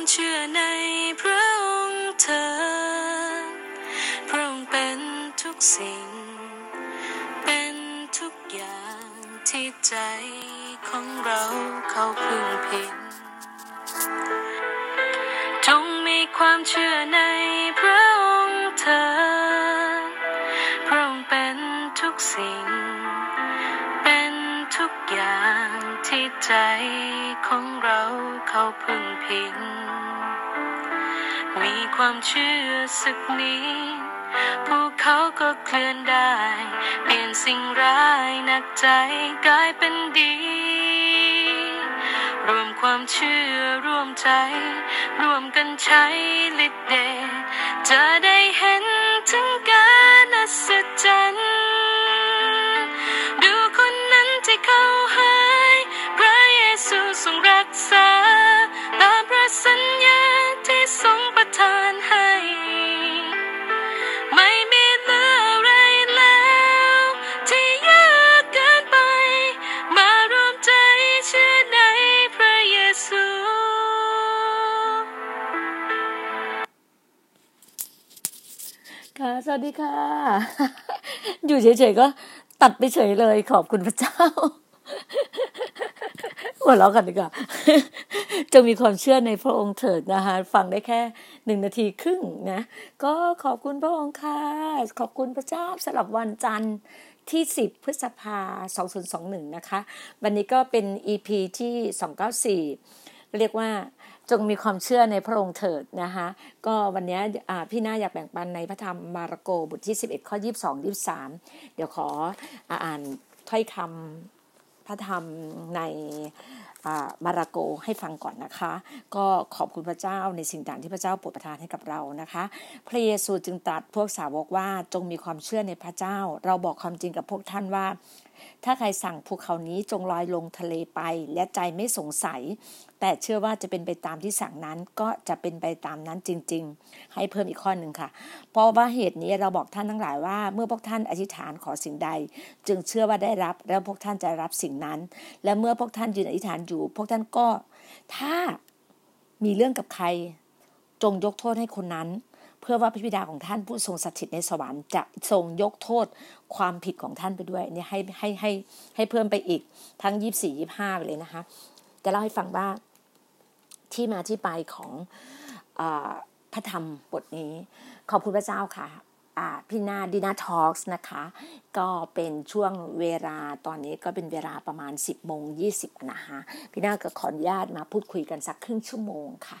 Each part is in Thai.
ความเชื่อในพระองค์เถิดพระองค์เป็นทุกสิ่ง เป็นทุกอย่างที่ใจของเราเขาพึงพิง ใจของเราเขาพึงพิง มีความเชื่อสักนิดพวกเขาก็เคลื่อนได้ เปลี่ยนสิ่งร้ายหนักใจกลายเป็นดี รวมความเชื่อร่วมใจร่วมกันใช้ฤทธิ์เดชจะได้เห็นถึงการอัศจรรย์ สวัสดีค่ะ อยู่เฉยๆก็ตัดไปเฉยเลยขอบคุณพระเจ้าหัวเราะกันดีกว่าจงมีความเชื่อในพระองค์เถิดนะคะฟังได้แค่หนึ่งนาทีครึ่งนะ ก็ขอบคุณพระองค์ค่ะ ขอบคุณพระเจ้าสำหรับวันจันทร์ที่ 10 พฤษภา 2021 นะคะ วันนี้ก็เป็น EP ที่ 294 เรียกว่า จงมีความเชื่อในพระองค์เถิดนะคะก็วันนี้พี่น่าอยากแบ่งปันในพระธรรมมาระโกบทที่ 11 ข้อ 22 23 เดี๋ยวขออ่านถ้อยคำพระธรรมในมาระโกให้ฟังก่อนนะคะ ก็ขอบคุณพระเจ้าในสิ่งต่างที่พระเจ้าโปรดประทานให้กับเรานะคะ พระเยซูจึงตรัสพวกสาวกว่าจงมีความเชื่อในพระเจ้า เราบอกความจริงกับพวกท่านว่า ถ้าใครสั่งภูเขานี้จงลอยลงทะเลไป และใจไม่สงสัย แต่เชื่อว่าจะเป็นไปตามที่สั่งนั้นก็จะเป็นไปตามนั้นจริง ๆ ให้เพิ่มอีกข้อหนึ่งค่ะ เพราะว่าเหตุนี้เราบอกท่านทั้งหลายว่า เมื่อพวกท่านอธิษฐานขอสิ่งใด จึงเชื่อว่าได้รับ แล้วพวกท่านจะรับสิ่งนั้น และเมื่อพวกท่านยืนอธิษฐานอยู่ พวกท่านก็ ถ้ามีเรื่องกับใคร จงยกโทษให้คนนั้น เพื่อว่าพระบิดาของท่านผู้ทรงสถิตในสวรรค์จะทรงยกโทษความผิดของท่านไปด้วยเนี่ยให้ให้ให้ให้เพิ่มไปอีกทั้งยี่สี่ยี่ห้าไปเลยนะคะจะเล่าให้ฟังว่าที่มาที่ไปของอพระธรรมบทนี้ ขอบคุณพระเจ้าค่ะ พี่นาดีนาทอล์กนะคะ ก็เป็นช่วงเวลาตอนนี้ก็เป็นเวลาประมาณ 10โมง20นะคะพี่นาก็ขออนุญาตมาพูดคุยกันสักครึ่งชั่วโมงค่ะ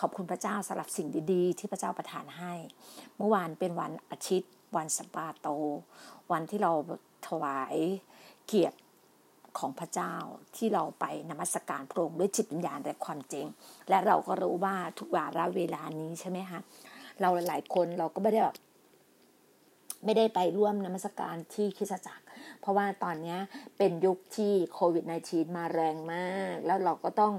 ขอบคุณพระเจ้าสำหรับสิ่งดีๆ ที่พระเจ้าประทานให้ เมื่อวานเป็นวันอาทิตย์ วันสปาโต วันที่เราถวายเกียรติของพระเจ้าที่เราไปนมัสการพระองค์ด้วยจิตวิญญาณและความจริง และเราก็รู้ว่าทุกวาระเวลานี้ใช่ไหมคะเราหลายๆคนเราก็ไม่ได้แบบ ไม่ได้ไปร่วมนมัสการที่คริสจักร เพราะว่าตอนนี้เป็นยุคที่โควิด -19 มาแรงมาก แล้วเราก็ต้อง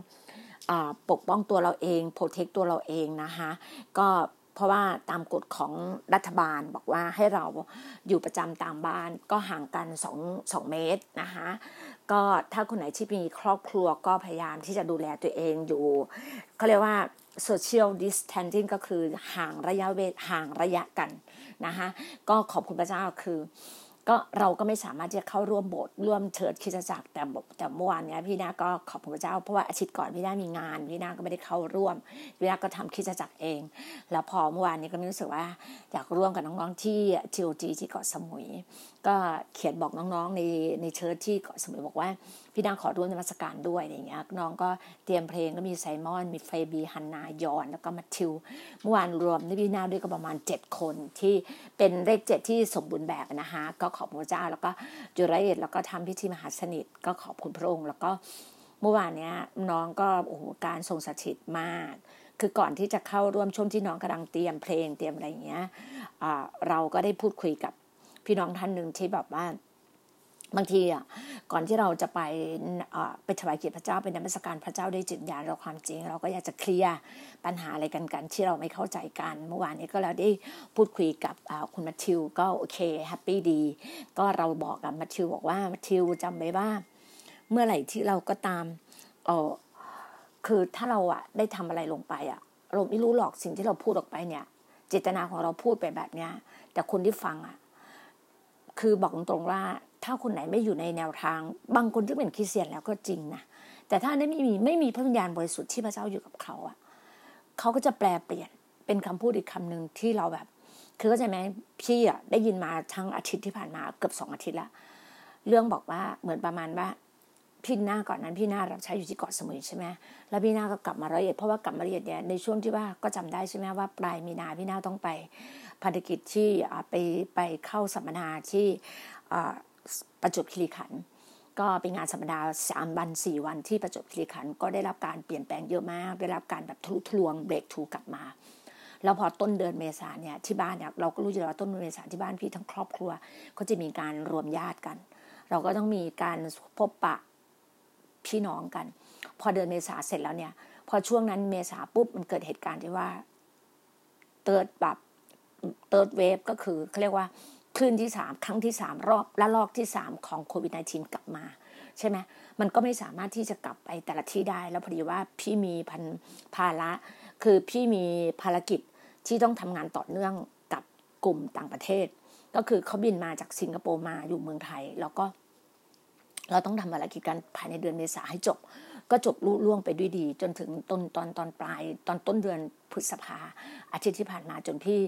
อปกป้องตัวเราเองโปรเทคตัวเราเองนะคะก็เพราะว่าตามกฎของรัฐบาลบอกว่าให้เราอยู่ประจำตามบ้านก็ห่างกัน2 2เมตรนะคะก็ถ้าคนไหนที่มีครอบครัวก็พยายามที่จะดูแลตัวเองอยู่เขาเรียกว่า social distancing ก็คือห่างระยะเวทห่างระยะกัน นะคะก็ขอบคุณพระเจ้าคือ ก็เราก็ไม่สามารถที่จะเข้าร่วมโบสถ์ร่วมเชิญคริสตจักรแต่แต่เมื่อวานเนี้พี่นาก็ขอบพระเจ้าเพราะว่าอาทิตย์ก่อนพี่นามีงานพี่นาก็ไม่ได้เข้าร่วมพี่นาก็ทำคริสตจักรเอง แล้วพอเมื่อวานนี้ก็รู้สึกว่าอยากร่วมกับน้องๆที่ทีโอจีที่เกาะสมุย ก็เขียนบอกน้องๆในในเชิญที่เกาะสมุยบอกว่าพี่นาขอร่วมนมัสการด้วยอะไรอย่างเงี้ยน้องก็เตรียมเพลงก็มีไซมอน มีเฟบีฮันนายอน แล้วก็มาทิว เมื่อวานรวมในพี่นาด้วยก็ประมาณ 7 คนที่เป็นเลขเจ็ดที่สมบูรณ์แบบนะคะก็ขอบพระเจ้า แล้วก็จุรเอตแล้วก็ทำพิธีมหาสนิทก็ขอบคุณพระองค์ แล้วก็เมื่อวานเนี้ยน้องก็โอ้โหการทรงสถิตมาก คือก่อนที่จะเข้าร่วมช่วงที่น้องกำลังเตรียมเพลงเตรียมอะไรอย่างเงี้ยเราก็ได้พูดคุยกับพี่น้องท่านหนึ่งที่แบบว่า บางทีอะก่อนที่เราจะไปไปถวายเกียรติพระเจ้าเป็นนมัสการพระเจ้าด้วยจิตญาณเราความจริง เราก็อยากจะเคลียร์ปัญหาอะไรกันกันที่เราไม่เข้าใจกัน เมื่อวานนี้ก็เราได้พูดคุยกับคุณมัทธิวก็โอเคแฮปปี้ดี ก็เราบอกกับมัทธิวบอกว่ามัทธิวจำไว้ว่า เมื่อไหร่ที่เราก็ตามเออคือถ้าเราอะได้ทำอะไรลงไปอะเราไม่รู้หรอกสิ่งที่เราพูดออกไปเนี่ย เจตนาของเราพูดไปแบบเนี้ยแต่คนที่ฟังอะคือบอกตรงๆว่า ถ้าคนไหนไม่อยู่ในแนวทาง บางคนที่เป็นคริสเตียนแล้วก็จริงนะแต่ถ้าไม่มีไม่มีพระวิญญาณบริสุทธิ์ที่พระเจ้าอยู่กับเขาอะเขาก็จะแปลเปลี่ยนเป็นคำพูดอีกคำหนึ่งที่เราแบบ คือเข้าใจไหมพี่อะได้ยินมาทั้งอาทิตย์ที่ผ่านมาเกือบสองอาทิตย์ละเรื่องบอกว่าเหมือนประมาณว่าพี่หน้าก่อนนั้นพี่หน้ารับใช้อยู่ที่เกาะสมุยใช่ไหมแล้วพี่หน้าก็กลับมาละเอียดเพราะว่ากลับมาละเอียดเนี่ยในช่วงที่ว่าก็จำได้ใช่ไหมว่าปลายมีนาพี่หน้าต้องไปพันธกิจที่ไปไปเข้าสัมมนาที่ ประจวบคีรีขันธ์ก็เป็นงานสัมมนาสามวันสี่วันที่ประจวบคีรีขันธ์ก็ได้รับการเปลี่ยนแปลงเยอะมาก ได้รับการแบบทะลุทะลวงเบรกทูกลับมาแล้วพอต้นเดือนเมษาเนี่ยที่บ้านเนี่ยเราก็รู้อยู่แล้วต้นเดือนเมษาที่บ้านพี่ทั้งครอบครัว ก็จะมีการรวมญาติกัน เราก็ต้องมีการพบปะพี่น้องกัน พอเดือนเมษาเสร็จแล้วเนี่ย พอช่วงนั้นเมษาปุ๊บมันเกิดเหตุการณ์ที่ว่า third แบบ third wave ก็คือเขาเรียกว่า คลื่นที่สามครั้งที่สามรอบระลอกที่สามของโควิด -19 กลับมาใช่ไหมมันก็ไม่สามารถที่จะกลับไปแต่ละที่ได้ แล้วพอดีว่าพี่มีพันภาระ คือพี่มีภารกิจที่ต้องทำงานต่อเนื่องกับกลุ่มต่างประเทศ ก็คือเขาบินมาจากสิงคโปร์มาอยู่เมืองไทย แล้วก็เราต้องทำภารกิจกันภายในเดือนเมษาให้จบ ก็จบรุ่ล่วงไปด้วยดี จนถึงต้นตอนตอนปลายตอนต้นเดือนพฤษภาอาทิตย์ที่ผ่านมาจนพี่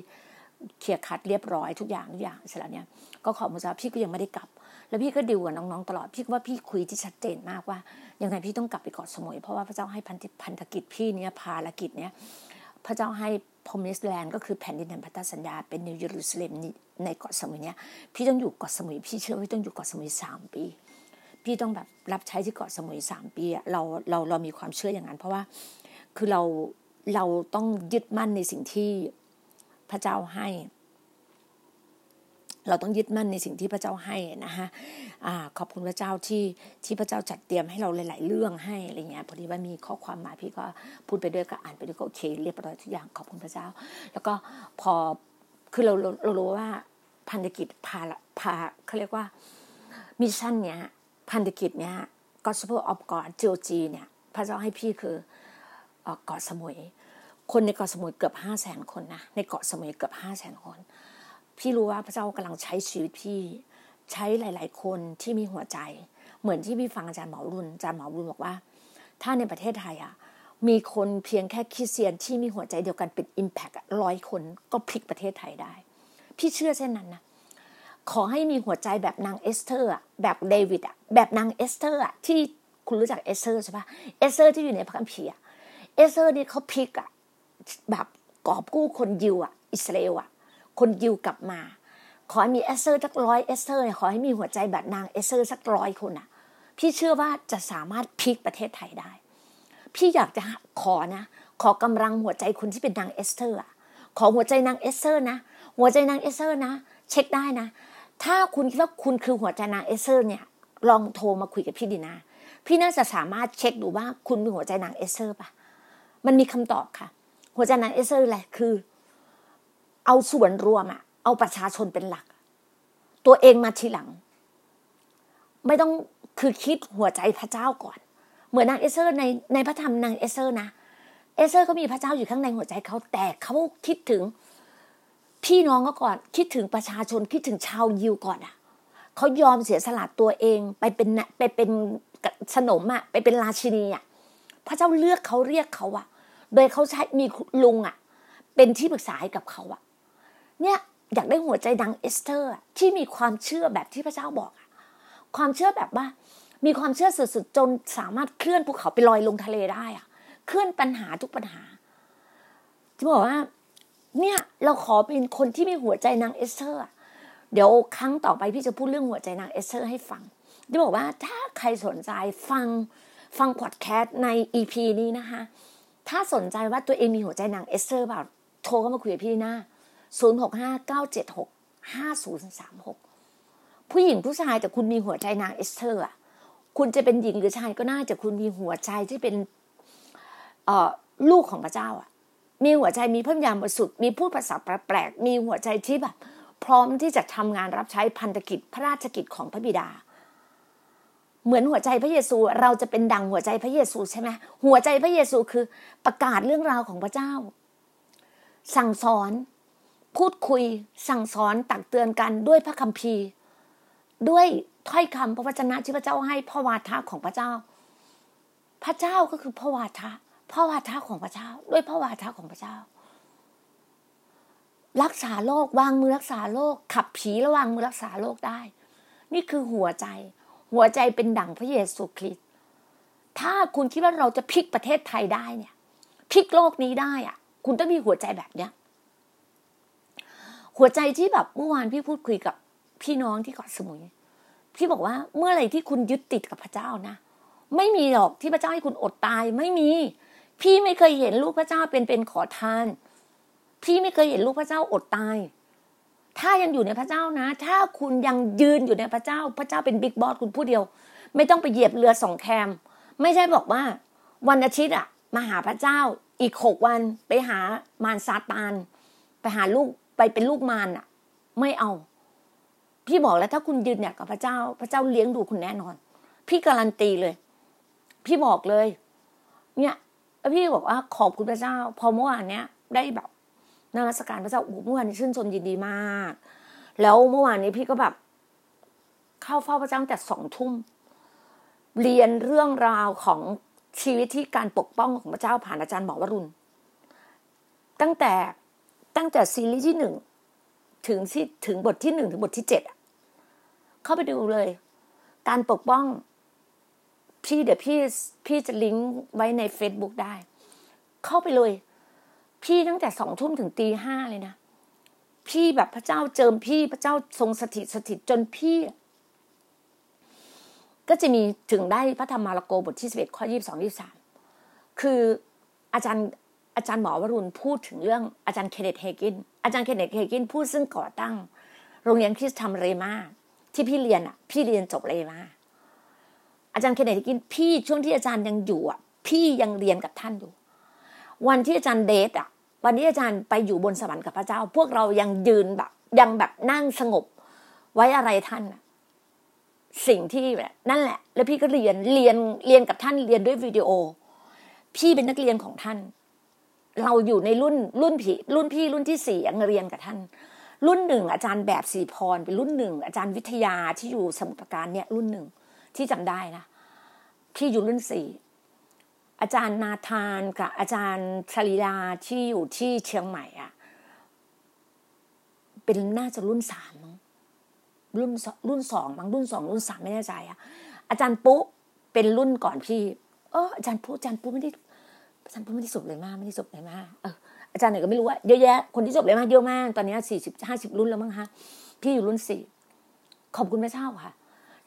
เคลียร์คัดเรียบร้อยทุกอย่างทุกอย่างเสร็จแล้วเนี่ยก็ขอมุสาพี่ก็ยังไม่ได้กลับ แล้วพี่ก็ดิวกับน้องๆตลอดพี่ว่าพี่คุยที่ชัดเจนมากว่ายังไงพี่ต้องกลับไปเกาะสมุยเพราะว่าพระเจ้าให้พันธพันธกิจพี่เนี่ยภารกิจเนี่ยพระเจ้าให้พรมิสแลนด์ก็คือแผ่นดินแห่งพันธสัญญาเป็นนิวเยรูซาเล็มในเกาะสมุยเนี่ยพี่ต้องอยู่เกาะสมุยพี่เชื่อว่าต้องอยู่เกาะสมุยสามปี พี่ต้องแบบรับใช้ที่เกาะสมุยสามปีเราเราเรามีความเชื่ออย่างนั้น เพราะว่าคือเราเราต้องยึดมั่นในสิ่งที่ พระเจ้าให้ เราต้องยึดมั่นในสิ่งที่พระเจ้าให้นะฮะขอบคุณพระเจ้าที่ที่พระเจ้าจัดเตรียมให้เราหลาย ๆ เรื่องให้อะไรเงี้ยพอดีว่ามีข้อความมาพี่ก็พูดไปด้วยก็อ่านไปด้วยก็โอเคเรียบร้อยทุกอย่างขอบคุณพระเจ้า แล้วก็พอคือเราเรารู้ว่าพันธกิจพาพาเขาเรียกว่ามิชชั่นเนี้ยพันธกิจเนี้ย Gospel of God GOG เนี่ย พระเจ้าให้พี่คือเกาะสมุย คนในเกาะสมุยเกือบห้าแสนคนนะในเกาะสมุยเกือบห้าแสนคน พี่รู้ว่าพระเจ้ากำลังใช้ชีวิตพี่ใช้หลาย ๆ คนที่มีหัวใจ เหมือนที่พี่ฟังอาจารย์หมอรุนอาจารย์หมอรุนบอกว่า ถ้าในประเทศไทยอะมีคนเพียงแค่คริสเตียนที่มีหัวใจเดียวกันเป็น impact ร้อยคนก็พลิกประเทศไทยได้ พี่เชื่อเช่นนั้นนะขอให้มีหัวใจแบบนางเอสเธอร์แบบเดวิดอะแบบนางเอสเธอร์อะที่คุณรู้จักเอสเธอร์ใช่ปะเอสเธอร์ที่อยู่ในพระคัมภีร์เอสเธอร์นี่เขาพลิกอะ แบบกอบกู้คนยิวอะ อิสราเอลอะ คนยิวกลับมา ขอให้มีเอสเธอร์สักร้อยเอสเธอร์ขอให้มีหัวใจแบบนางเอสเธอร์สักร้อยคนอะ พี่เชื่อว่าจะสามารถพลิกประเทศไทยได้ พี่อยากจะขอนะ ขอกำลังหัวใจคนที่เป็นนางเอสเธอร์อะขอหัวใจนางเอสเธอร์นะ หัวใจนางเอสเธอร์นะ เช็คได้นะ ถ้าคุณคิดว่าคุณคือหัวใจนางเอสเธอร์เนี่ย ลองโทรมาคุยกับพี่ดีนะพี่น่าจะสามารถเช็คดูว่าคุณมีหัวใจนางเอสเธอร์ปะมันมีคำตอบค่ะ หัวใจนางเอสเธอร์แหละคือ เอาส่วนรวมอะเอาประชาชนเป็นหลัก ตัวเองมาทีหลัง ไม่ต้องคือคิดหัวใจพระเจ้าก่อน เหมือนนางเอสเธอร์ในในพระธรรมนางเอสเธอร์นะเอสเธอร์ก็มีพระเจ้าอยู่ข้างในหัวใจเขาแต่เขาคิดถึงพี่น้องก็ก่อน คิดถึงประชาชนคิดถึงชาวยิวก่อนอะเขายอมเสียสละตัวเองไปเป็นไปเป็นสนมอะไปเป็นราชินีอะพระเจ้าเลือกเขาเรียกเขาอะ โดยเขาใช้มีลุงอะเป็นที่ปรึกษาให้กับเขาอะเนี่ยอยากได้หัวใจนางเอสเธอร์ที่มีความเชื่อแบบที่พระเจ้าบอกความเชื่อแบบว่า มีความเชื่อสุดๆจนสามารถเคลื่อนภูเขาไปลอยลงทะเลได้อะเคลื่อนปัญหาทุกปัญหาจะบอกว่า เนี่ยเราขอเป็นคนที่มีหัวใจนางเอสเธอร์เดี๋ยวครั้งต่อไปพี่จะพูดเรื่องหัวใจนางเอสเธอร์ให้ฟังจะบอกว่าถ้าใครสนใจฟังฟังพอดแคสต์ใน EP นี้นะคะ ถ้าสนใจว่าตัวเองมีหัวใจนางเอสเธอร์เปล่าโทรเข้ามาคุยกับพี่หน้า0 6 5 9 7 6 5 0 3 6 ผู้หญิงผู้ชายแต่คุณมีหัวใจนางเอสเธอร์อะคุณจะเป็นหญิงหรือชายก็น่าจะคุณมีหัวใจที่เป็นเออลูกของพระเจ้าอะ มีหัวใจมีพระญาณบริสุทธิ์มีพูดภาษาแปลกๆมีหัวใจที่แบบพร้อมที่จะทำงานรับใช้พันธกิจพระราชกิจของพระบิดา เหมือนหัวใจพระเยซู เราจะเป็นดังหัวใจพระเยซูใช่ไหมหัวใจพระเยซูคือประกาศเรื่องราวของพระเจ้า สั่งสอน พูดคุย สั่งสอนตักเตือนกันด้วยพระคัมภีร์ ด้วยถ้อยคำพระวจนะที่พระเจ้าให้พระวาทะของพระเจ้า พระเจ้าก็คือพระวาทะพระวาทะของพระเจ้า ด้วยพระวาทะของพระเจ้า รักษาโรควางมือรักษาโรคขับผีระวางมือรักษาโรคได้ นี่คือหัวใจ หัวใจเป็นดั่งพระเยซูคริสต์ถ้าคุณคิดว่าเราจะพลิกประเทศไทยได้เนี่ยพลิกโลกนี้ได้อะ คุณต้องมีหัวใจแบบเนี้ย หัวใจที่แบบเมื่อวานพี่พูดคุยกับพี่น้องที่เกาะสมุยพี่บอกว่าเมื่อไหร่ที่คุณยึดติดกับพระเจ้านะไม่มีหรอกที่พระเจ้าให้คุณอดตายไม่มี พี่ไม่เคยเห็นลูกพระเจ้าเป็นเป็นขอทาน พี่ไม่เคยเห็นลูกพระเจ้าอดตาย ถ้ายังอยู่ในพระเจ้านะ ถ้าคุณยังยืนอยู่ในพระเจ้า พระเจ้าเป็นบิ๊กบอสคุณผู้เดียว ไม่ต้องไปเหยียบเรือสองแคม ไม่ใช่บอกว่า วันอาทิตย์อะมาหาพระเจ้าอีกหกวันไปหามารซาตาน ไปหาลูกไปเป็นลูกมารอะไม่เอา พี่บอกแล้วถ้าคุณยืนเนี่ยกับพระเจ้า พระเจ้าเลี้ยงดูคุณแน่นอน พี่การันตีเลย พี่บอกเลย เนี่ยพี่บอกว่าขอบคุณพระเจ้า พอเมื่อวานเนี้ยได้แบบ นมัสการพระเจ้าโอ้เมื่อวานนี้ชื่นชมยินดีมาก แล้วเมื่อวานนี้พี่ก็แบบ เข้าเฝ้าพระเจ้าตั้งแต่สองทุ่มเรียนเรื่องราวของชีวิตที่การปกป้องของพระเจ้าผ่านอาจารย์หมอวรุณ ตั้งแต่ตั้งแต่ซีรีส์ที่หนึ่งถึงที่ถึงบทที่หนึ่งถึงบทที่เจ็ดเข้าไปดูเลย การปกป้องพี่เดี๋ยวพี่พี่จะลิงก์ไว้ใน Facebook ได้ เข้าไปเลย พี่ตั้งแต่สองทุ่มถึงตีห้าเลยนะ พี่แบบพระเจ้าเจิมพี่พระเจ้าทรงสถิตสถิตจนพี่ ก็จะมีถึงได้พระธรรมมาระโกบทที่สิบเอ็ดข้อยี่สิบสองยี่สามคืออาจารย์อาจารย์หมอวรุณพูดถึงเรื่องอาจารย์เคนเนตเฮกินอาจารย์เคนเนตเฮกินพูดซึ่งก่อตั้ง โรงเรียนคริสตธรรมเรมาที่พี่เรียนอะ พี่เรียนจบเรมาอาจารย์เคนเนตเฮกินพี่ช่วงที่อาจารย์ยังอยู่อะ พี่ยังเรียนกับท่านอยู่ วันที่อาจารย์เดทอะ วันที่อาจารย์ไปอยู่บนสวรรค์กับพระเจ้า พวกเรายังยืนแบบ ยังแบบนั่งสงบ ไว้อะไรท่านสิ่งที่นั่นแหละ แล้วพี่ก็เรียนเรียนเรียนกับท่านเรียนด้วยวิดีโอ พี่เป็นนักเรียนของท่าน เราอยู่ในรุ่นรุ่นพี่รุ่นพี่รุ่นที่สี่ยังเรียนกับท่าน รุ่นหนึ่งอาจารย์แบบสีพรเป็นรุ่นหนึ่งอาจารย์วิทยาที่อยู่สมุทรปราการเนี่ยรุ่นหนึ่งที่จำได้นะพี่อยู่รุ่นสี่ อาจารย์นาธานกับอาจารย์ชลีลาที่อยู่ที่เชียงใหม่อะ เป็นน่าจะรุ่นสามมั้งรุ่นรุ่นสองมั้งรุ่นสองรุ่นสามไม่แน่ใจอะ อาจารย์ปุ๊เป็นรุ่นก่อนพี่ เอออาจารย์ปุ๊อาจารย์ปุ๊ไม่ได้อาจารย์ปุ๊ไม่ได้จบเลยมากไม่ได้จบเลยมากเอออาจารย์ไหนก็ไม่รู้ว่าเยอะแยะคนที่จบเลยมากเยอะมากตอนนี้สี่สิบห้าสิบรุ่นแล้วมั้งฮะพี่อยู่รุ่นสี่ขอบคุณพระเจ้าค่ะ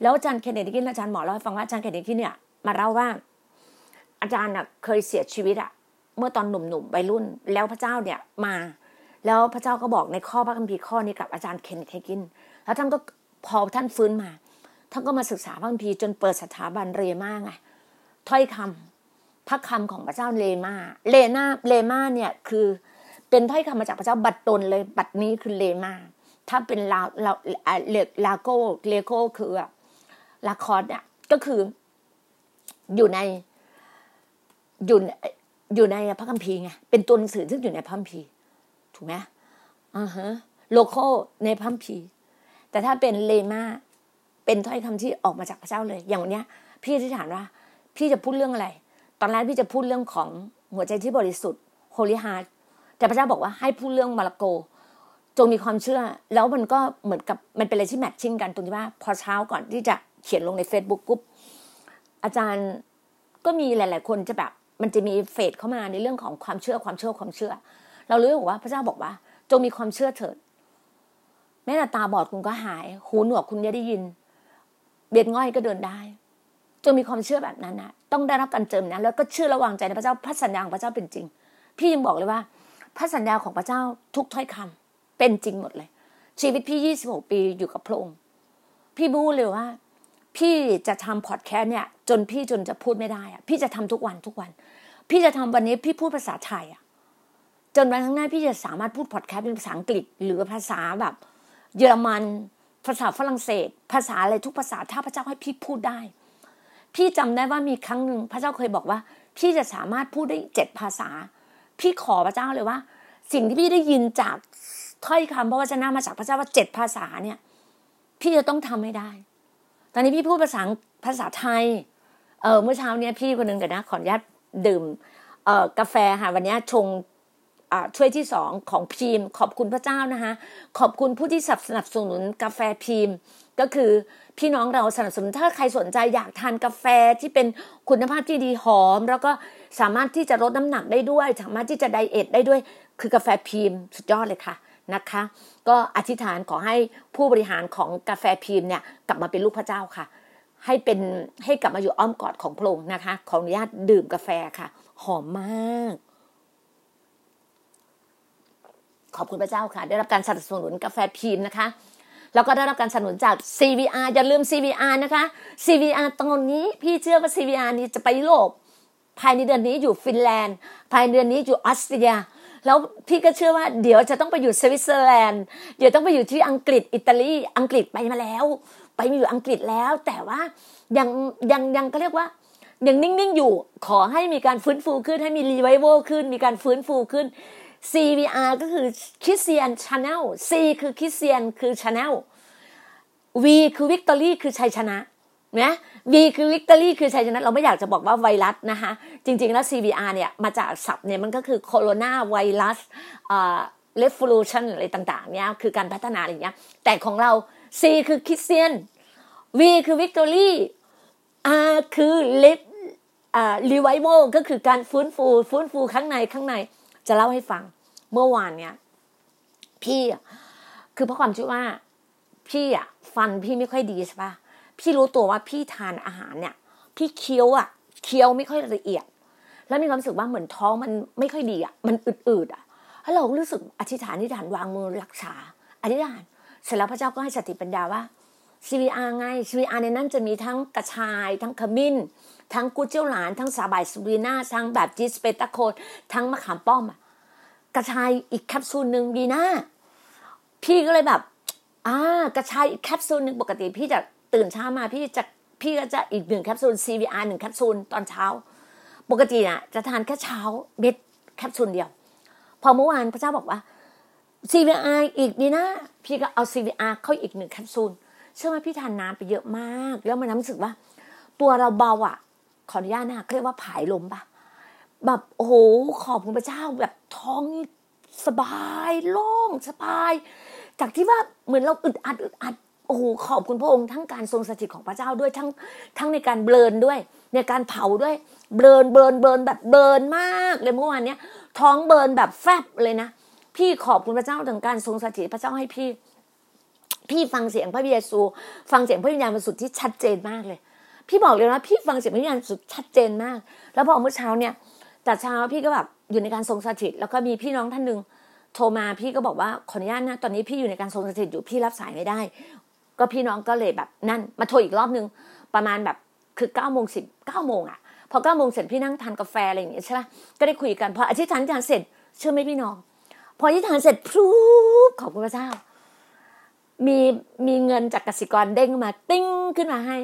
แล้วอาจารย์เคนเนดีกินอาจารย์หมอเล่าให้ฟังว่าอาจารย์เคนเนดีกินเนี่ยมาเล่าว่า อาจารย์อะเคยเสียชีวิตอะเมื่อตอนหนุ่มๆวัยรุ่น แล้วพระเจ้าเนี่ยมา แล้วพระเจ้าก็บอกในข้อพระคัมภีร์ข้อนี้กับอาจารย์เคนเทกิน แล้วท่านก็พอท่านฟื้นมา ท่านก็มาศึกษาพระคัมภีร์จนเปิดสถาบันเรมาไงถ้อยคำพระคำของพระเจ้าเลมาเลนาเลมาเนี่ยคือเป็นถ้อยคำมาจากพระเจ้าบัตรตนเลยบัตรนี้คือเลมาถ้าเป็นลาลาเลลาโกเลโกคือลาคอร์ดเนี่ยก็คืออยู่ใน อยู่อยู่ในพระคัมภีร์ไงเป็นตัวหนังสือซึ่งอยู่ในพระคัมภีร์ถูกไหมอ่าฮะโลโกสในพระคัมภีร์ แต่ถ้าเป็นเรมาเป็นถ้อยคำที่ออกมาจากพระเจ้าเลย อย่างวันเนี้ย พี่ที่ถามว่า พี่จะพูดเรื่องอะไร ตอนแรกพี่จะพูดเรื่องของหัวใจที่บริสุทธิ์ holy heart แต่พระเจ้าบอกว่าให้พูดเรื่องมาระโก จงมีความเชื่อ แล้วมันก็เหมือนกับมันเป็นอะไรที่แมทชิ่งกันตรงที่ว่า พอเช้าก่อนที่จะเขียนลงใน Facebook ปุ๊บอาจารย์ก็มีหลาย ๆ คนจะแบบ มันจะมีเฟดเข้ามาในเรื่องของความเชื่อความเชื่อความเชื่อ เรารู้บอว่าพระเจ้าบอกว่า จงมีความเชื่อเถิด แม้แต่ตาบอดคุณก็หาย หูหนวกคุณจะได้ยิน เบียดง่อยก็เดินได้ จงมีความเชื่อแบบนั้นนะต้องได้รับการเจิมนะแล้วก็เชื่อระวังใจในพระเจ้าพระสัญญาของพระเจ้าเป็นจริง พี่ยังบอกเลยว่า พระสัญญาของพระเจ้าทุกถ้อยคำเป็นจริงหมดเลย ชีวิตพี่ยี่สิบหกปีอยู่กับพระองค์พี่บู้เลยว่า พี่จะทำพอดแคสต์เนี่ย จนพี่จนจะพูดไม่ได้อะพี่จะทำทุกวันทุกวัน พี่จะทำวันนี้พี่พูดภาษาไทยอะจนวันข้างหน้าพี่จะสามารถพูดพอดแคสต์เป็นภาษาอังกฤษ หรือภาษาแบบ เยอรมัน ภาษาฝรั่งเศส ภาษาอะไรทุกภาษาถ้าพระเจ้าให้พี่พูดได้ พี่จำได้ว่ามีครั้งหนึ่งพระเจ้าเคยบอกว่า พี่จะสามารถพูดได้เจ็ดภาษา พี่ขอพระเจ้าเลยว่า สิ่งที่พี่ได้ยินจากถ้อยคำพระวจนะมาจากพระเจ้าว่าเจ็ดภาษาเนี่ย พี่จะต้องทำให้ได้ ตอนนี้พี่พูดภาษาภาษาไทย เออเมื่อเช้าเนี้ยพี่คนหนึ่งกันนะ ขออนุญาตดื่ม เอ่อกาแฟค่ะ วันนี้ชงช่วยที่สองของพีมขอบคุณพระเจ้านะคะ ขอบคุณผู้ที่สนับสนุนกาแฟพีมก็คือพี่น้องเราสนับสนุนถ้าใครสนใจอยากทานกาแฟที่เป็นคุณภาพที่ดีหอม แล้วก็สามารถที่จะลดน้ำหนักได้ด้วย สามารถที่จะไดเอทได้ด้วยคือกาแฟพีมสุดยอดเลยค่ะ นะคะ ก็อธิษฐานขอให้ผู้บริหารของกาแฟพีมเนี่ยกลับมาเป็นลูกพระเจ้าค่ะ ให้เป็นให้กลับมาอยู่อ้อมกอดของพระองค์นะคะ ขออนุญาตดื่มกาแฟค่ะ หอมมาก ขอบคุณพระเจ้าค่ะ ได้รับการสนับสนุนกาแฟพีมนะคะแล้วก็ได้รับการสนับสนุนจาก CVR อย่าลืม CVR นะคะ CVR ตอนนี้พี่เชื่อว่า CVR นี้จะไปยุโรปภายในเดือนนี้อยู่ฟินแลนด์ ภายในเดือนนี้อยู่ออสเตรีย แล้วพี่ก็เชื่อว่าเดี๋ยวจะต้องไปอยู่สวิตเซอร์แลนด์ เดี๋ยวต้องไปอยู่ที่อังกฤษอิตาลีอังกฤษไปมาแล้ว ไปมาอยู่อังกฤษแล้ว แต่ว่ายังยังยังก็เรียกว่ายังนิ่งๆอยู่ขอให้มีการฟื้นฟูขึ้นให้มีรีไวโวขึ้น มีการฟื้นฟูขึ้น CVR ก็คือ Christian Channel C คือ Christian คือ Channel V คือ Victory คือชัยชนะ นะ V คือ Victory คือชัยชนะเราไม่อยากจะบอกว่าไวรัสนะคะจริง ๆ แล้ว CVR เนี่ยมาจากศัพท์เนี่ยมันก็คือโคโรนาไวรัสเอ่า revolution อะไรต่างๆเนี่ยคือการพัฒนาอะไรอย่างเงี้ยแต่ของเรา C คือ Christian V คือ Victory R คือ Live อ่า revival ก็คือการฟื้นฟูฟื้นฟูข้างในข้างในจะเล่าให้ฟังเมื่อวานเนี่ยพี่คือเพราะความที่ว่าพี่อะฟันพี่ไม่ค่อยดีใช่ปะ พี่รู้ตัวว่าพี่ทานอาหารเนี่ย พี่เคี้ยวอะเคี้ยวไม่ค่อยละเอียด แล้วมีความรู้สึกว่าเหมือนท้องมันไม่ค่อยดีอะมันอืดๆอะแล้วเรารู้สึกอธิษฐานอธิษฐานวางมือรักษาอธิษฐานเสร็จแล้วพระเจ้าก็ให้สติปัญญาว่า CVR ไง CVR ในนั้นจะมีทั้งกระชาย ทั้งขมิ้น ทั้งเจียวกู่หลาน ทั้งสาหร่ายสไปรูลินาทั้งแบบ zinc beta glucan ทั้งมะขามป้อมอะกระชายอีกแคปซูลหนึ่งดีนะพี่ก็เลยแบบ อ่ากระชายอีกแคปซูลหนึ่งปกติพี่จะ ตื่นเช้ามาพี่จะพี่ก็จะอีกหนึ่งแคปซูล CVR หนึ่งแคปซูลตอนเช้า ปกติน่ะ จะทานแค่เช้าเม็ดแคปซูลเดียว พอเมื่อวานพระเจ้าบอกว่า CVR อีกดีนะ พี่ก็เอา CVR เข้าอีกหนึ่งแคปซูลเชื่อไหมพี่ทานน้ำไปเยอะมาก แล้วมันรู้สึกว่า ตัวเราเบาอะ ขออนุญาตนะเรียกว่าผายลมปะแบบโอ้โหขอบคุณพระเจ้าแบบท้องสบายโล่งสบาย จากที่ว่าเหมือนเราอึดอัดอึดอัด โอ้โหขอบคุณพระองค์ทั้งการทรงสถิตของพระเจ้าด้วยทั้งทั้งในการ burn ด้วย ในการเผาด้วย burn burn burn แบบ burn มากเลยเมื่อวานเนี้ยท้องเบลนแบบแฟบเลยนะพี่ขอบคุณพระเจ้าถึงการทรงสถิตพระเจ้าให้พี่ พี่ฟังเสียงพระเยซู ฟังเสียงพระวิญญาณบริสุทธิ์ที่ชัดเจนมากเลย พี่บอกเลยนะพี่ฟังเสียงพระวิญญาณบริสุทธิ์ชัดเจนมาก แล้วพอเมื่อเช้าเนี่ย แต่เช้าพี่ก็แบบอยู่ในการทรงสถิต แล้วก็มีพี่น้องท่านหนึ่งโทรมาพี่ก็บอกว่าขออนุญาตนะตอนนี้พี่อยู่ในการทรงสถิตอยู่พี่รับสายไม่ได้ ก็พี่น้องก็เลยแบบนั่น มาโทรอีกรอบนึง ประมาณแบบคือเก้าโมงสิบเก้าโมงอะพอเก้าโมงเสร็จพี่นั่งทานกาแฟอะไรอย่างเงี้ยใช่ไหมก็ได้คุยกันพออธิษฐานทานเสร็จเชื่อไหมพี่น้อง พออธิษฐานเสร็จพรูขอบคุณพระเจ้า มีมีเงินจากกสิกรเด้งมาติ้งขึ้นมาให้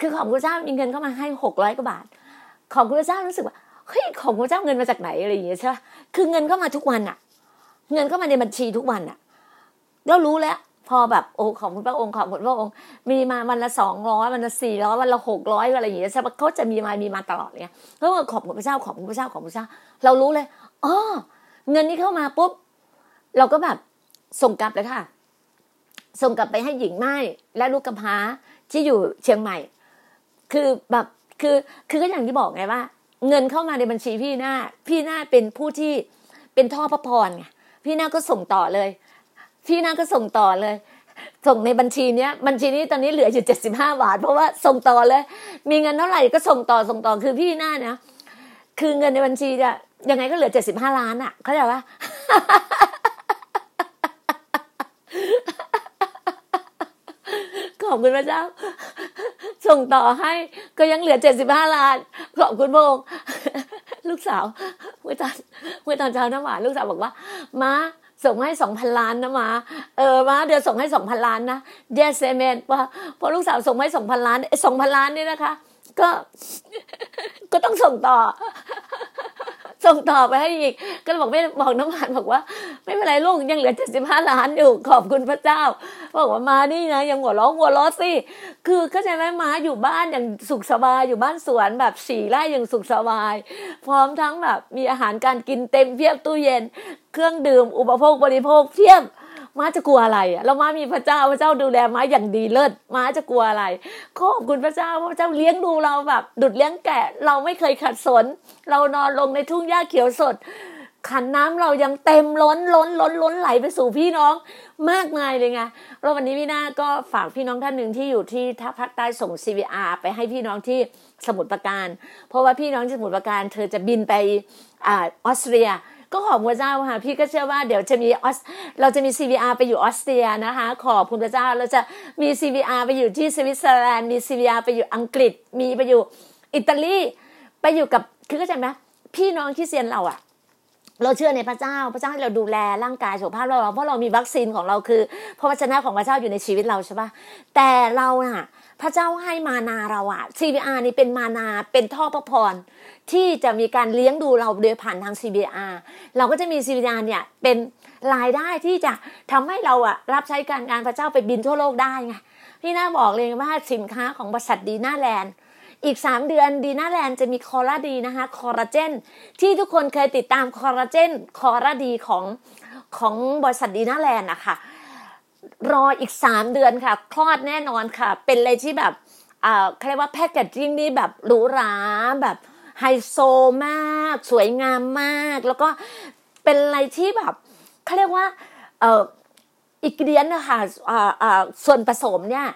คือขอบคุณพระเจ้ามีเงินเข้ามาให้หกร้อยกว่าบาท ขอบคุณพระเจ้ารู้สึกว่าเฮ้ยของพระเจ้าเงินมาจากไหนอะไรอย่างเงี้ยใช่ไหมคือเงินเข้ามาทุกวันอะเงินเข้ามาในบัญชีทุกวันอะแล้วรู้แล้ว อแบบโอ้ขอบคุณพระองค์ขอบคุณพระองค์ มีมาวันละสองร้อยวันละสี่ร้อยวันละหกร้อยอะไรอย่างเงี้ยใช่ไหมเขาจะมีมามีมาตลอดเลยแล้วขอบคุณพระเจ้าขอบคุณพระเจ้าขอบคุณพระเจ้า เรารู้เลยอ๋อเงินนี้เข้ามาปุ๊บเราก็แบบส่งกลับเลยค่ะ ส่งกลับไปให้หญิงไม้และลูกกำพร้าที่อยู่เชียงใหม่ คือแบบคือคือก็อย่างที่บอกไงว่า เงินเข้ามาในบัญชีพี่หน้า พี่หน้าเป็นผู้ที่เป็นท่อพระพรไงพี่หน้าก็ส่งต่อเลย พี่หน้าก็ส่งต่อเลย ส่งในบัญชีเนี้ยบัญชีนี้ตอนนี้เหลืออยู่เจ็ดสิบห้าบาท เพราะว่าส่งต่อเลย มีเงินเท่าไหร่ก็ส่งต่อส่งต่อคือพี่หน้าเนี่ยคือเงินในบัญชีจะยังไงก็เหลือเจ็ดสิบห้าล้านอะเข้าใจปะขอบคุณพระเจ้า ส่งต่อให้ก็ยังเหลือเจ็ดสิบห้าล้านขอบคุณพระองค์ลูกสาวเมื่อตอนเมื่อตอนเช้าน้ำหวานลูกสาวบอกว่า มา ส่งให้สองพันล้านนะมา เออมาเดี๋ยวส่งให้สองพันล้านนะ yes amen พอพอลูกสาวส่งให้สองพันล้านสองพันล้านนี่นะคะ ก็ก็ต้องส่งต่อ ส่งต่อไปให้อีก ก็บอกไม่บอกน้ำหวานบอกว่า ไม่เป็นไรลูกยังเหลือเจ็ดสิบห้าล้านอยู่ขอบคุณพระเจ้า บอกว่ามานี่นะยังหัวล้อหัวล้อสิคือเข้าใจไหมมาอยู่บ้านอย่างสุขสบายอยู่บ้านสวนแบบสี่ไร่อย่างสุขสบาย พร้อมทั้งแบบมีอาหารการกินเต็มเพียบตู้เย็น เครื่องดื่มอุปโภคบริโภคเพียบ ม้าจะกลัวอะไรอะเราม้ามีพระเจ้าพระเจ้าดูแลม้าอย่างดีเลิศม้าจะกลัวอะไรขอบคุณพระเจ้าพระเจ้าเลี้ยงดูเราแบบ ดุดเลี้ยงแกะ เราไม่เคยขัดสน เรานอนลงในทุ่งหญ้าเขียวสด ขันน้ำเรายังเต็มล้นล้นล้นล้นไหลไปสู่พี่น้องมากมายเลยไงแล้ววันนี้พี่นาก็ฝากพี่น้องท่านหนึ่งที่อยู่ที่ภาคใต้ส่ง CVR ไปให้พี่น้องที่สมุทรปราการ เพราะว่าพี่น้องที่สมุทรปราการ เธอจะบินไปออสเตรีย ก็ขอบพระเจ้าค่ะพี่ก็เชื่อว่าเดี๋ยวจะมีออสเราจะมี CVR ไปอยู่ออสเตรียนะคะ ขอบคุณพระเจ้าเราจะมี CVR ไปอยู่ที่สวิตเซอร์แลนด์มี CVR ไปอยู่อังกฤษ มีไปอยู่อิตาลีไปอยู่กับคือเข้าใจไหมพี่น้องที่เซียนเราอะเราเชื่อในพระเจ้าพระเจ้าให้เราดูแลร่างกายสุขภาพเราเพราะเรามีวัคซีนของเราคือพระวจนะของพระเจ้าอยู่ในชีวิตเราใช่ปะแต่เราอะ พระเจ้าให้มานาเราอะ CBR นี่เป็นมานาเป็นท่อพระพรที่จะมีการเลี้ยงดูเราโดยผ่านทาง CBR เราก็จะมี CVR เนี่ยเป็นรายได้ที่จะทำให้เราอะรับใช้การงานพระเจ้าไปบินทั่วโลกได้ไงพี่น่าบอกเลยว่าสินค้าของบริษัทดีน่าแลนด์อีก 3 เดือนดีน่าแลนด์จะมีคอราดีนะคะคอลลาเจนที่ทุกคนเคยติดตามคอลลาเจนคอราดีของของบริษัทดีน่าแลนด์นะคะ รออีก3เดือนค่ะ คลอดแน่นอนค่ะ เป็นอะไรที่แบบอ่าเขาเรียกว่า packaging นี่แบบหรูหราแบบไฮโซมาก สวยงามมาก แล้วก็เป็นอะไรที่แบบเขาเรียกว่าเอ่อ ingredient นะคะอ่าอ่าส่วนผสมเนี่ย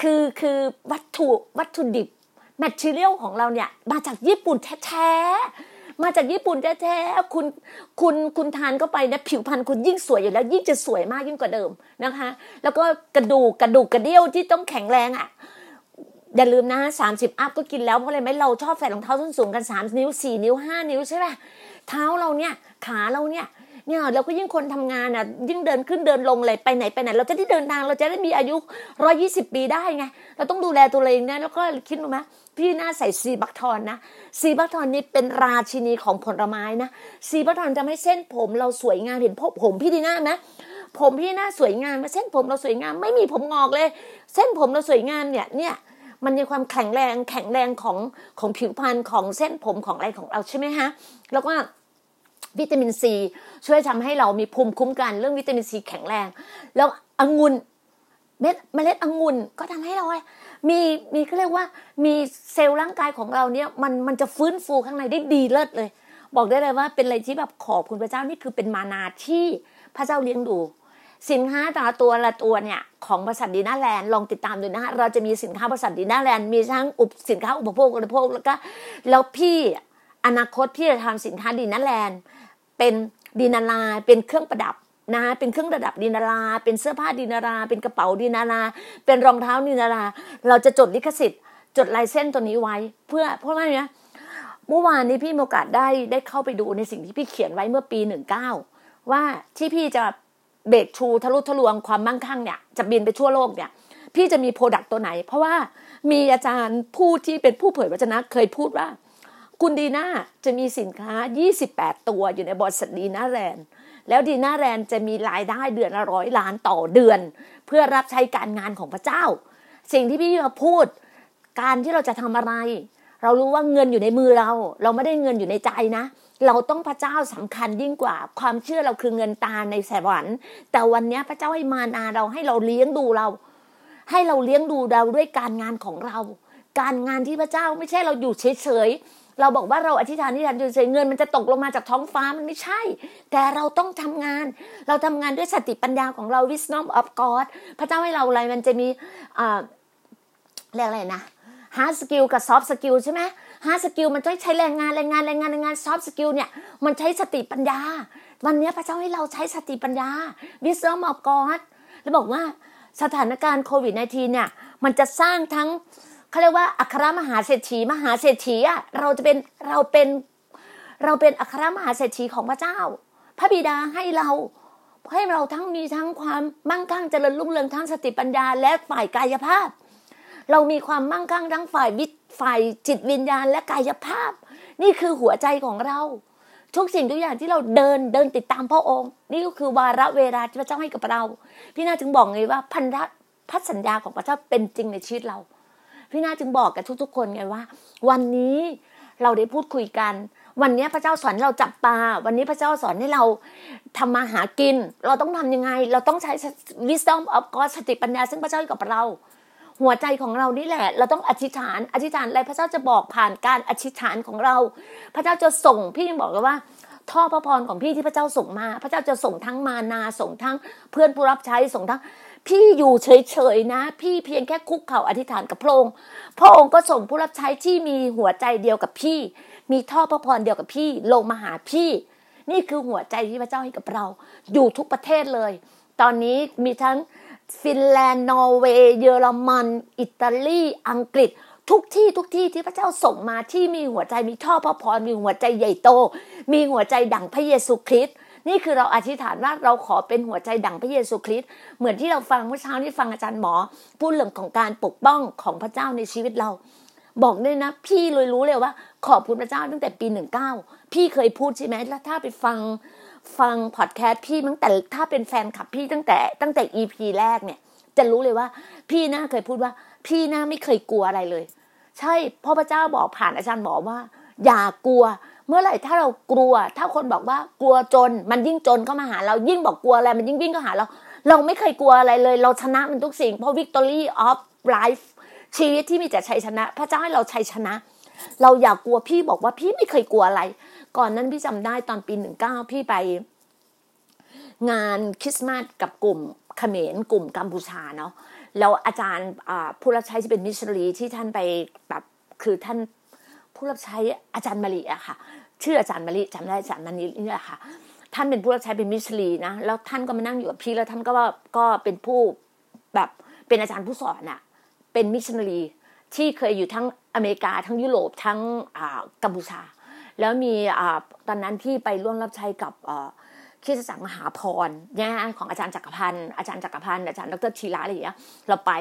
คือคือวัตถุวัตถุดิบ material ของเราเนี่ย มาจากญี่ปุ่นแท้ๆ มาจากญี่ปุ่นแท้ๆคุณคุณคุณทานเข้าไปนะผิวพรรณคุณยิ่งสวยอยู่แล้ว ยิ่งจะสวยมากยิ่งกว่าเดิมนะคะ แล้วก็กระดูกกระดูกกระเดี่ยวที่ต้องแข็งแรงอะอย่าลืมนะสามสิบอัพก็กินแล้วเพราะอะไรไหมเราชอบใส่รองเท้าส้นสูงกันสามนิ้วสี่นิ้วห้านิ้วใช่ไหมเท้าเราเนี่ยขาเราเนี่ย เนี่ยเราก็ยิ่งคนทำงานอะ ยิ่งเดินขึ้นเดินลงเลยไปไหนไปไหน เราจะได้เดินทางเราจะได้มีอายุร้อยี่สิบปีได้ไง เราต้องดูแลตัวเองนะแล้วก็คิดดูไหมพี่น่าใส่ซีบักทอนนะซีบักทอนนี่เป็นราชินีของผลไม้นะซีบักทอนจะไม่เส้นผมเราสวยงามเห็นผมพี่ดีน่าไหมผมพี่น่าสวยงามเส้นผมเราสวยงาม ไม่มีผมงอกเลย เส้นผมเราสวยงามเนี่ยเนี่ยมันมีความแข็งแรงแข็งแรงของของผิวพรรณของเส้นผมของอะไรของเราใช่ไหมฮะแล้วก็ วิตามินซี ช่วยทำให้เรามีภูมิคุ้มกันเรื่องวิตามินซีแข็งแรง แล้วองุ่นเม็ดเมล็ดองุ่นก็ทำให้เรามีมีเขาเรียกว่ามีเซลล์ร่างกายของเราเนี่ยมันมันจะฟื้นฟูข้างในได้ดีเลิศเลย บอกได้เลยว่าเป็นอะไรที่แบบขอบคุณพระเจ้านี่คือเป็นมานาที่พระเจ้าเลี้ยงดู สินค้าแต่ละตัวละตัวเนี่ยของบริษัทดีน่าแลนด์ลองติดตามดูนะฮะเราจะมีสินค้าบริษัทดีน่าแลนด์มีทั้งอุปสินค้าอุปโภคบริโภคแล้วก็แล้วพี่ อนาคตพี่จะทำสินค้าดีน่าแลนด์ เป็นดีนาราเป็นเครื่องประดับนะเป็นเครื่องประดับดีนาราเป็นเสื้อผ้าดีนารา เป็นกระเป๋าดีนารา เป็นรองเท้าดีนารา เราจะจดลิขสิทธิ์ จดลายเส้นตัวนี้ไว้ เพื่อเพราะว่าเนี่ยเมื่อวานนี้พี่มีโอกาสได้ได้เข้าไปดูในสิ่งที่พี่เขียนไว้เมื่อปีหนึ่งเก้าว่าที่พี่จะ breakthrough ทะลุทะลวงความมั่งคั่งเนี่ยจะบินไปทั่วโลกเนี่ยพี่จะมี product ตัวไหน เพราะว่ามีอาจารย์ผู้ที่เป็นผู้เผยพระวจนะเคยพูดว่า คุณดีน่าจะมีสินค้า 28 ตัวอยู่ในบริษัทดีน่าแลนด์แล้วดีน่าแลนด์จะมีรายได้เดือนละร้อยล้านต่อเดือน เพื่อรับใช้การงานของพระเจ้า สิ่งที่พี่มาพูด การที่เราจะทำอะไร เรารู้ว่าเงินอยู่ในมือเรา เราไม่ได้เงินอยู่ในใจนะ เราต้องพระเจ้าสำคัญยิ่งกว่า ความเชื่อเราคือเงินตาในสวรรค์แต่วันนี้พระเจ้าให้มานาเราให้เราเลี้ยงดูเรา ให้เราเลี้ยงดูเราด้วยการงานของเรา การงานที่พระเจ้าไม่ใช่เราอยู่เฉย เราบอกว่าเราอธิษฐานที่ฐานเฉยเงินมันจะตกลงมาจากท้องฟ้ามันไม่ใช่ แต่เราต้องทำงาน เราทำงานด้วยสติปัญญาของเรา wisdom of God พระเจ้าให้เราอะไรมันจะมีเรียกอะไรนะ hard skill กับ soft skill ใช่ไหม hard skill มันต้องใช้แรงงานแรงงานแรงงานแรงงาน soft skill เนี่ยมันใช้สติปัญญา วันนี้พระเจ้าให้เราใช้สติปัญญา wisdom of God แล้วบอกว่าสถานการณ์โควิด -19 เนี่ยมันจะสร้างทั้ง เขาเรียกว่าอัครมหาเศรษฐีมหาเศรษฐีอะเราจะเป็นเราเป็นเราเป็นอัครมหาเศรษฐีของพระเจ้า พระบิดาให้เราให้เราทั้งมีทั้งความมั่งคั่งเจริญรุ่งเรืองทั้งสติปัญญาและฝ่ายกายภาพ เรามีความมั่งคั่งทั้งฝ่ายวิฝ่ายจิตวิญญาณและกายภาพ นี่คือหัวใจของเรา ทุกสิ่งทุกอย่างที่เราเดินเดินติดตามพระองค์ นี่ก็คือวาระเวลาที่พระเจ้าให้กับเรา พี่นาจึงบอกไงว่าพันธพันสัญญาของพระเจ้าเป็นจริงในชีวิตเรา พี่นาจึงบอกกับทุกๆคนไงว่า วันนี้เราได้พูดคุยกัน วันนี้พระเจ้าสอนเราจับปลา วันนี้พระเจ้าสอนให้เราทำมาหากิน เราต้องทำยังไง เราต้องใช้ wisdom of God สติปัญญา ซึ่งพระเจ้าให้กับเรา หัวใจของเรานี่แหละ เราต้องอธิษฐาน อธิษฐานอะไรพระเจ้าจะบอกผ่านการอธิษฐานของเรา พระเจ้าจะส่งพี่ยังบอกเลยว่าท่อพระพรของพี่ที่พระเจ้าส่งมา พระเจ้าจะส่งทั้งมานาส่งทั้งเพื่อนผู้รับใช้ส่งทั้ง พี่อยู่เฉยๆนะ พี่เพียงแค่คุกเข่าอธิษฐานกับพระองค์พระองค์ก็ส่งผู้รับใช้ที่มีหัวใจเดียวกับพี่ มีท่อพระพรเดียวกับพี่ลงมาหาพี่ นี่คือหัวใจที่พระเจ้าให้กับเรา อยู่ทุกประเทศเลย ตอนนี้มีทั้งฟินแลนด์นอร์เวย์เยอรมัน อิตาลีอังกฤษทุกที่ทุกที่ที่พระเจ้าส่งมาที่มีหัวใจมีท่อพระพรมีหัวใจใหญ่โต มีหัวใจดั่งพระเยซูคริสต์ นี่คือเราอธิษฐานว่าเราขอเป็นหัวใจดั่งพระเยซูคริสต์เหมือนที่เราฟังเมื่อเช้านี้ฟังอาจารย์หมอ พูดเรื่องของการปกป้องของพระเจ้าในชีวิตเรา บอกเลยนะ พี่เลยรู้เลยว่า ขอบคุณพระเจ้าตั้งแต่ปีหนึ่งเก้าพี่เคยพูดใช่ไหมแล้วถ้าไปฟังฟังพอดแคสต์พี่ตั้งแต่ถ้าเป็นแฟนคลับพี่ตั้งแต่ตั้งแต่ EP แรกเนี่ย จะรู้เลยว่า พี่น่าเคยพูดว่า พี่น่าไม่เคยกลัวอะไรเลย ใช่พราะพระเจ้าบอกผ่านอาจารย์หมอว่า อย่ากลัว เมื่อไหร่ถ้าเรากลัว ถ้าคนบอกว่ากลัวจน มันยิ่งจนเข้ามาหาเรายิ่งบอกกลัวอะไรมันยิ่งวิ่งเข้าหาเรา เราไม่เคยกลัวอะไรเลย เราชนะมันทุกสิ่ง เพราะ victory of life ชีวิตที่มีแต่ชัยชนะ พระเจ้าให้เราชัยชนะ เราอย่ากกลัวพี่บอกว่าพี่ไม่เคยกลัวอะไร ก่อนนั้นพี่จำได้ตอนปีหนึ่งเก้าพี่ไป งานคริสต์มาสกับกลุ่มเขมรกลุ่มกัมพูชาเนาะแล้วอาจารย์ผู้รับใช้ที่เป็นมิชชันนารีที่ท่านไปแบบคือท่านผู้รับใช้อาจารย์มารีอะค่ะ ชื่ออาจารย์มารีจำได้อาจารย์มารีนี่แหละค่ะ ท่านเป็นผู้รับใช้เป็นมิชชันนารีนะแล้วท่านก็มานั่งอยู่กับพี่แล้วท่านก็ก็เป็นผู้แบบเป็นอาจารย์ผู้สอนอะเป็นมิชชันนารีที่เคยอยู่ทั้งอเมริกาทั้งยุโรปทั้งกัมพูชา แล้วมีตอนนั้นที่ไปร่วมรับใช้กับ คริสตจักรมหาพรเนี่ยของอาจารย์จักรพันธ์อาจารย์จักรพันธ์อาจารย์ดรชีระอะไรอย่างเงี้ยเราไป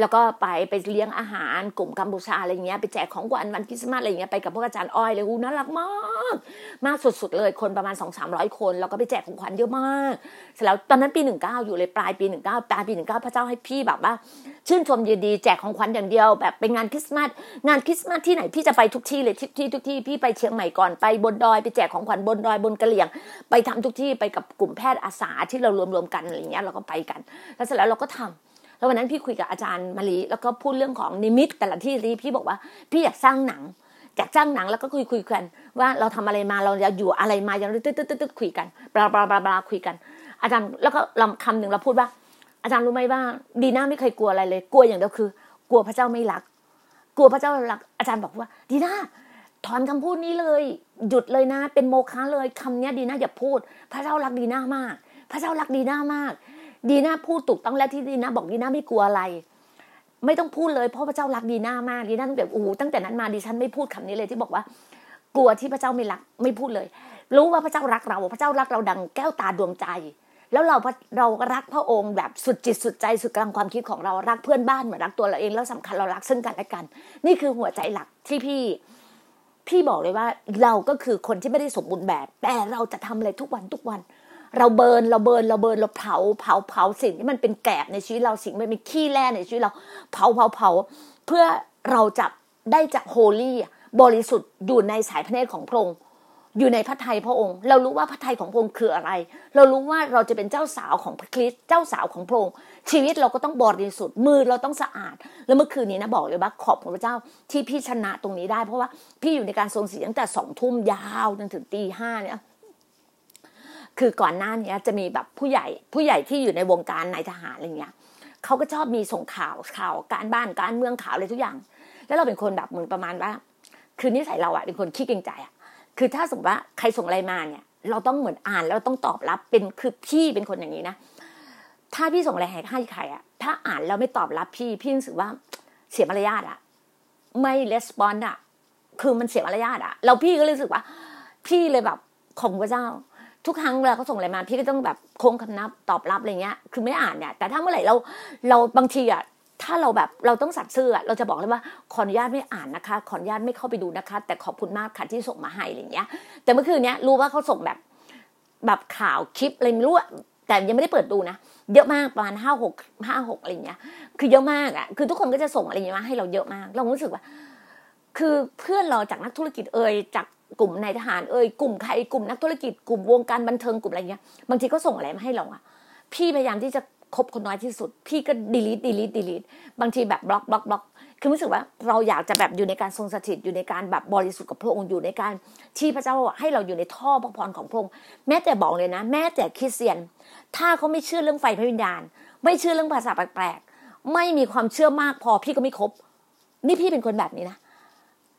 แล้วก็ไปไปเลี้ยงอาหารกลุ่มกัมพูชาอะไรเงี้ยไปแจกของขวัญวันคริสต์มาสอะไรเงี้ยไปกับพวกอาจารย์อ้อยเลยอู้น่ารักมากมากสุดๆเลยคนประมาณสองสามร้อยคนแล้วก็ไปแจกของขวัญเยอะมากเสร็จแล้วตอนนั้นปีหนึ่งเก้าอยู่เลยปลายปีหนึ่งเก้าปลายปีหนึ่งเก้าพระเจ้าให้พี่แบบว่า ชื่นชมยินดีแจกของขวัญอย่างเดียว แบบเป็นงานคริสต์มาสงานคริสต์มาสที่ไหนพี่จะไปทุกที่เลยทุกที่ทุกที่พี่ไปเชียงใหม่ก่อนไปบนดอยไปแจกของขวัญบนดอยบนกระเหลี่ยง ไปทำทุกที่ไปกับกลุ่มแพทย์อาสาที่เรารวมๆกันอะไรเงี้ยเราก็ไปกัน แล้วเสร็จแล้วเราก็ทำแล้ววันนั้นพี่คุยกับอาจารย์มารีแล้วก็พูดเรื่องของนิมิตแต่ละที่ที่พี่บอกว่า พี่อยากสร้างหนังอยากสร้างหนังแล้วก็คุยคุยกัน ว่าเราทำอะไรมาเราจะอยู่อะไรมาอย่างตึ๊ดตึ๊ดตึ๊ดคุยกันบลาบลาบลาบลาคุยกัน อาจารย์แล้วก็ลำคำหนึ่งเราพูดว่า อาจารย์รู้ไหมว่า ดีน่าไม่เคยกลัวอะไรเลย กลัวอย่างเดียวคือ กลัวพระเจ้าไม่รัก กลัวพระเจ้ารัก อาจารย์บอกว่า ดีน่า ถอนคำพูดนี้เลย หยุดเลยนะ เป็นโมฆะเลยคำนี้ดีน่าอย่าพูด พระเจ้ารักดีน่ามาก พระเจ้ารักดีน่ามาก ดีน่าพูดถูกต้องแล้วที่ดีน่าบอกดีน่าไม่กลัวอะไร ไม่ต้องพูดเลยเพราะพระเจ้ารักดีน่ามากดีน่าตั้งแต่โอ้โหตั้งแต่นั้นมาดิฉันไม่พูดคำนี้เลยที่บอกว่า กลัวที่พระเจ้าไม่รักไม่พูดเลย รู้ว่าพระเจ้ารักเรา พระเจ้ารักเราดังแก้วตาดวงใจ แล้วเราเรารักพระองค์แบบสุดจิตสุดใจสุดกลางความคิดของเรารักเพื่อนบ้านเหมือนรักตัวเราเองแล้วสำคัญเรารักซึ่งกันและกัน นี่คือหัวใจหลักที่พี่ พี่บอกเลยว่าเราก็คือคนที่ไม่ได้สมบูรณ์แบบ แต่เราจะทำอะไรทุกวันทุกวัน เราเบิร์นเราเบิร์นเราเบิร์นเราเผาเผาเผาสิ่งที่มันเป็นแกลบในชีวิตเราสิ่งมันเป็นขี้แร่ในชีวิตเราเผาเผาเผาเพื่อเราจะได้จากโฮลี่บริสุทธิ์อยู่ในสายพระเนตรของพระองค์อยู่ในพระทัยพระองค์ เรารู้ว่าพระทัยของพระองค์คืออะไร เรารู้ว่าเราจะเป็นเจ้าสาวของพระคริสต์เจ้าสาวของพระองค์ ชีวิตเราก็ต้องบริสุทธิ์มือเราต้องสะอาด แล้วเมื่อคืนนี้นะบอกเลยว่าขอบคุณพระเจ้าที่พี่ชนะตรงนี้ได้ เพราะว่าพี่อยู่ในการทรงศีลตั้งแต่สองทุ่มยาวจนถึงตีห้าเนี่ยคือก่อนหน้านี้จะมีแบบผู้ใหญ่ผู้ใหญ่ที่อยู่ในวงการนายทหารอะไรเงี้ยเขาก็ชอบมีส่งข่าวข่าวการบ้านการเมืองข่าวอะไรทุกอย่าง แล้วเราเป็นคนแบบเหมือนประมาณว่า คือนิสัยเราอะเป็นคนขี้เกรงใจอะคือถ้าสมมติว่าใครส่งอะไรมาเนี่ย เราต้องเหมือนอ่านแล้วต้องตอบรับเป็นคือพี่เป็นคนอย่างนี้นะ ถ้าพี่ส่งอะไรให้ใครอะถ้าอ่านแล้วไม่ตอบรับพี่ พี่รู้สึกว่าเสียมารยาทอะไม่レスปอนด์อะคือมันเสียมารยาทอะเราพี่ก็รู้สึกว่า พี่เลยแบบของพระเจ้า ทุกครั้งเวลาเขาส่งอะไรมา พี่ก็ต้องแบบโค้งคำนับตอบรับอะไรเงี้ย คือไม่อ่านเนี่ย แต่ถ้าเมื่อไหร่เราเราบางทีอะถ้าเราแบบเราต้องสัตย์ซื่อเราจะบอกเลยว่าขออนุญาตไม่อ่านนะคะ ขออนุญาตไม่เข้าไปดูนะคะ แต่ขอบคุณมากค่ะที่ส่งมาให้อะไรเงี้ย แต่เมื่อคืนเนี้ยรู้ว่าเขาส่งแบบแบบข่าวคลิปอะไรไม่รู้ แต่ยังไม่ได้เปิดดูนะ เยอะมากประมาณห้าหกห้าหกอะไรเงี้ย คือเยอะมากอะ คือทุกคนก็จะส่งอะไรเงี้ยมาให้เราเยอะมาก เรารู้สึกว่า คือเพื่อนเราจากนักธุรกิจเอ่ยจากกลุ่มนายทหารเอ่ยกลุ่มใครกลุ่มนักธุรกิจกลุ่มวงการบันเทิงกลุ่มอะไรเงี้ย บางทีก็ส่งอะไรมาให้เราอะ พี่พยายามที่จะ คบคนน้อยที่สุด พี่ก็ดีลิทดีลิทดีลิทบางทีแบบบล็อกบล็อกบล็อกคือรู้สึกว่าเราอยากจะแบบอยู่ในการทรงสถิตอยู่ในการแบบบริสุทธิ์กับพระองค์อยู่ในการที่พระเจ้าให้เราอยู่ในท่อพระพรของพระองค์แม้แต่บอกเลยนะ แม้แต่คริสเตียน ถ้าเขาไม่เชื่อเรื่องไฟพระวิญญาณ ไม่เชื่อเรื่องภาษาแปลกๆไม่มีความเชื่อมากพอพี่ก็ไม่คบ นี่พี่เป็นคนแบบนี้นะ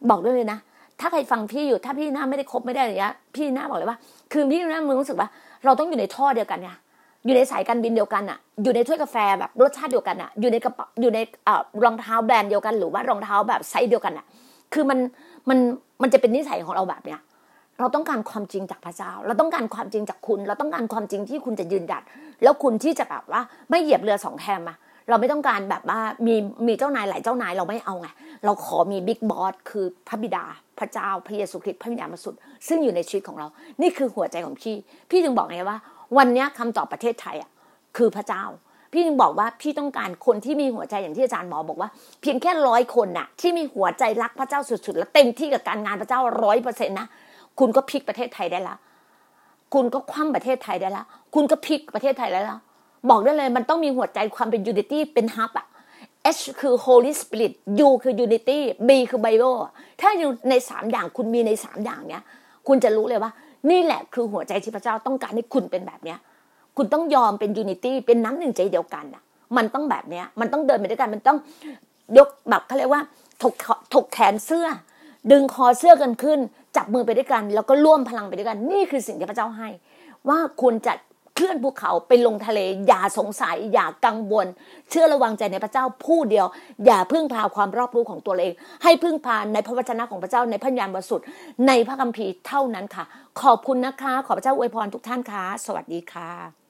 บอกด้วยเลยนะถ้าใครฟังพี่อยู่ถ้าพี่หน้าไม่ได้คบไม่ได้อะไรเงี้ยพี่หน้าบอกเลยว่า คือพี่หน้ามึงรู้สึกว่า เราต้องอยู่ในท่อเดียวกันเนี่ย อยู่ในสายการบินเดียวกันอะอยู่ในถ้วยกาแฟแบบรสชาติเดียวกันอะอยู่ในกระเป๋าอยู่ในรองเท้าแบรนด์เดียวกัน หรือว่ารองเท้าแบบไซส์เดียวกันอะคือมันมันมันจะเป็นนิสัยของเราแบบเนี้ยเราต้องการความจริงจากพระเจ้า เราต้องการความจริงจากคุณ เราต้องการความจริงที่คุณจะยืนหยัด แล้วคุณที่จะแบบว่าไม่เหยียบเรือสองแคมมาเราไม่ต้องการแบบว่ามีมีเจ้านายหลายเจ้านายเราไม่เอาไง เราขอมีบิ๊กบอสคือพระบิดา พระเจ้าพระเยซูคริสต์พระวิญญาณบริสุทธิ์ซึ่งอยู่ในชีวิตของเรา นี่คือหัวใจของพี่ พี่จึงบอกไงว่า วันนี้คำตอบประเทศไทยอะคือพระเจ้า พี่จึงบอกว่าพี่ต้องการคนที่มีหัวใจอย่างที่อาจารย์หมอบอกว่า เพียงแค่ร้อยคนน่ะ ที่มีหัวใจรักพระเจ้าสุดๆ และเต็มที่กับการงานพระเจ้าร้อยเปอร์เซ็นต์นะคุณก็พลิกประเทศไทยได้ละคุณก็คว่ำประเทศไทยได้ละคุณก็พลิกประเทศไทยได้ละบอกได้เลยมันต้องมีหัวใจความเป็น unity เป็น HUB อะ H คือ Holy Spirit U คือ Unity B คือ Bible ถ้าอยู่ในสามอย่างคุณมีในสามอย่างเนี้ย คุณจะรู้เลยว่า นี่แหละคือหัวใจที่พระเจ้าต้องการให้คุณเป็นแบบเนี้ย คุณต้องยอมเป็น unity เป็นน้ำหนึ่งใจเดียวกันอะ มันต้องแบบเนี้ย มันต้องเดินไปด้วยกัน มันต้องยกแบบเขาเรียกว่าถกถกแขนเสื้อ ดึงคอเสื้อกันขึ้น จับมือไปด้วยกัน แล้วก็ร่วมพลังไปด้วยกัน นี่คือสิ่งที่พระเจ้าให้ ว่าคุณจะ เคลื่อนภูเขาไปลงทะเล อย่าสงสัย อย่ากังวล เชื่อระวังใจในพระเจ้าผู้เดียว อย่าพึ่งพาความรอบรู้ของตัวเอง ให้พึ่งพาในพระวจนะของพระเจ้าในพระญาณบริสุทธิ์ในพระคัมภีร์เท่านั้นค่ะ ขอบคุณนะคะ ขอพระเจ้าอวยพรทุกท่านค่ะ สวัสดีค่ะ